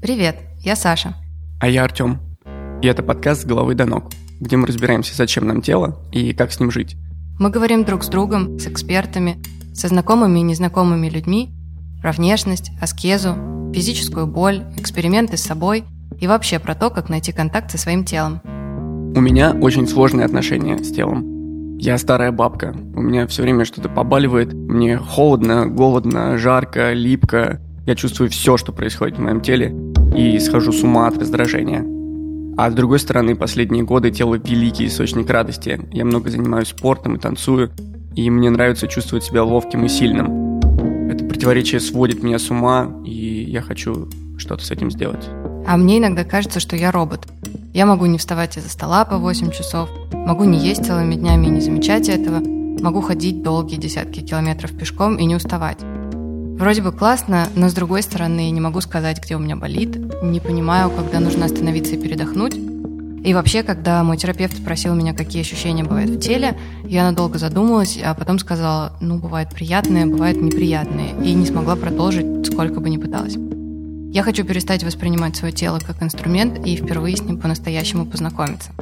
Привет, я Саша. А я Артем. И это подкаст «С головы до ног», где мы разбираемся, зачем нам тело и как с ним жить. Мы говорим друг с другом, с экспертами, со знакомыми и незнакомыми людьми про внешность, аскезу, физическую боль, эксперименты с собой и вообще про то, как найти контакт со своим телом. У меня очень сложные отношения с телом. Я старая бабка, у меня все время что-то побаливает, мне холодно, голодно, жарко, липко. Я чувствую все, что происходит в моем теле, и схожу с ума от раздражения. А с другой стороны, последние годы тело великий источник радости. Я много занимаюсь спортом и танцую, и мне нравится чувствовать себя ловким и сильным. Это противоречие сводит меня с ума, и я хочу что-то с этим сделать. А мне иногда кажется, что я робот. Я могу не вставать из-за стола по 8 часов, могу не есть целыми днями и не замечать этого, могу ходить долгие десятки километров пешком и не уставать. Вроде бы классно, но с другой стороны не могу сказать, где у меня болит, не понимаю, когда нужно остановиться и передохнуть. И вообще, когда мой терапевт спросил меня, какие ощущения бывают в теле, я надолго задумалась, а потом сказала, ну, бывают приятные, бывают неприятные, и не смогла продолжить, сколько бы ни пыталась. Я хочу перестать воспринимать свое тело как инструмент и впервые с ним по-настоящему познакомиться.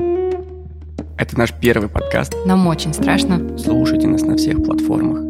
Это наш первый подкаст. Нам очень страшно. Слушайте нас на всех платформах.